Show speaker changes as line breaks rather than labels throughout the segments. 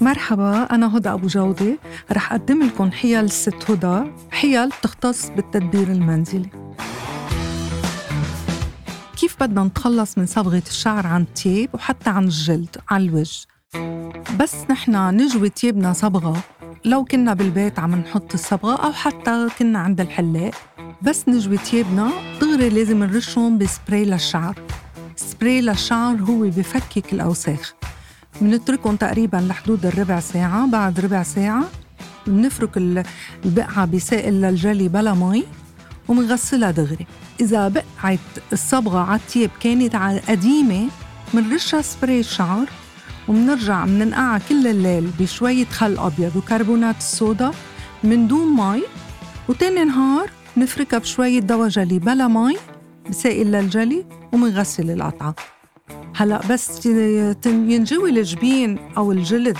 مرحبا أنا هدى أبو جودة رح أقدم لكم حيل الست هدى حيل تختص بالتدبير المنزلي. كيف بدنا نتخلص من صبغة الشعر عن التياب وحتى عن الجلد عن الوجه بس نحنا نجوي تيابنا صبغة. لو كنا بالبيت عم نحط الصبغة أو حتى كنا عند الحلاق بس نجوي تيابنا دغري لازم نرشهم بسبراي للشعر. سبراي للشعر هو بفكك الأوساخ. بنتركهم تقريبا لحدود الربع ساعة بعد ربع ساعة بنفرك البقعة بسائل للجلي بلا مي ومنغسلها دغري. إذا بقعت الصبغة على التياب كانت قديمة منرشها سبراي الشعر ومنرجع مننقعها كل الليل بشوية خل أبيض وكربونات الصودا من دون مي. وتاني نهار نفركها بشوية دواء جلي بلا مي بسائل للجلي ومنغسل القطعة. هلا بس ينجوي الجبين أو الجلد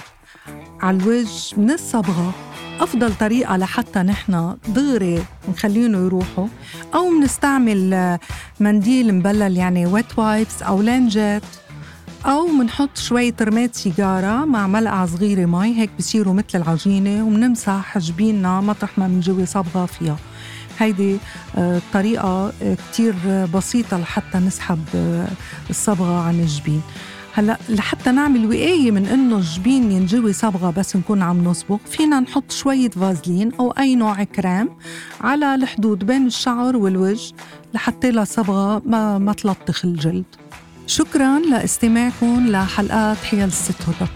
على الوجه من الصبغة. أفضل طريقة لحتى نحن دغري نخليهم يروحوا. أو بنستعمل منديل مبلل يعني wet wipes أو lingettes. أو منحط شوية رماد سيجارة مع ملعقة صغيرة مي هيك بصيروا مثل العجينة ومنمسح جبيننا مطرح ما منجوي صبغة فيها. هيدي آه، طريقة آه، كتير بسيطة لحتى نسحب آه، الصبغة عن الجبين. هلأ لحتى نعمل وقاية من إنه الجبين ينجوي صبغة بس نكون عم نصبغ فينا نحط شوية فازلين أو أي نوع كريم على الحدود بين الشعر والوجه لحتى لا صبغة ما, ما تلطخ الجلد. شكرا لاستماعكم لحلقات حيل الست هدى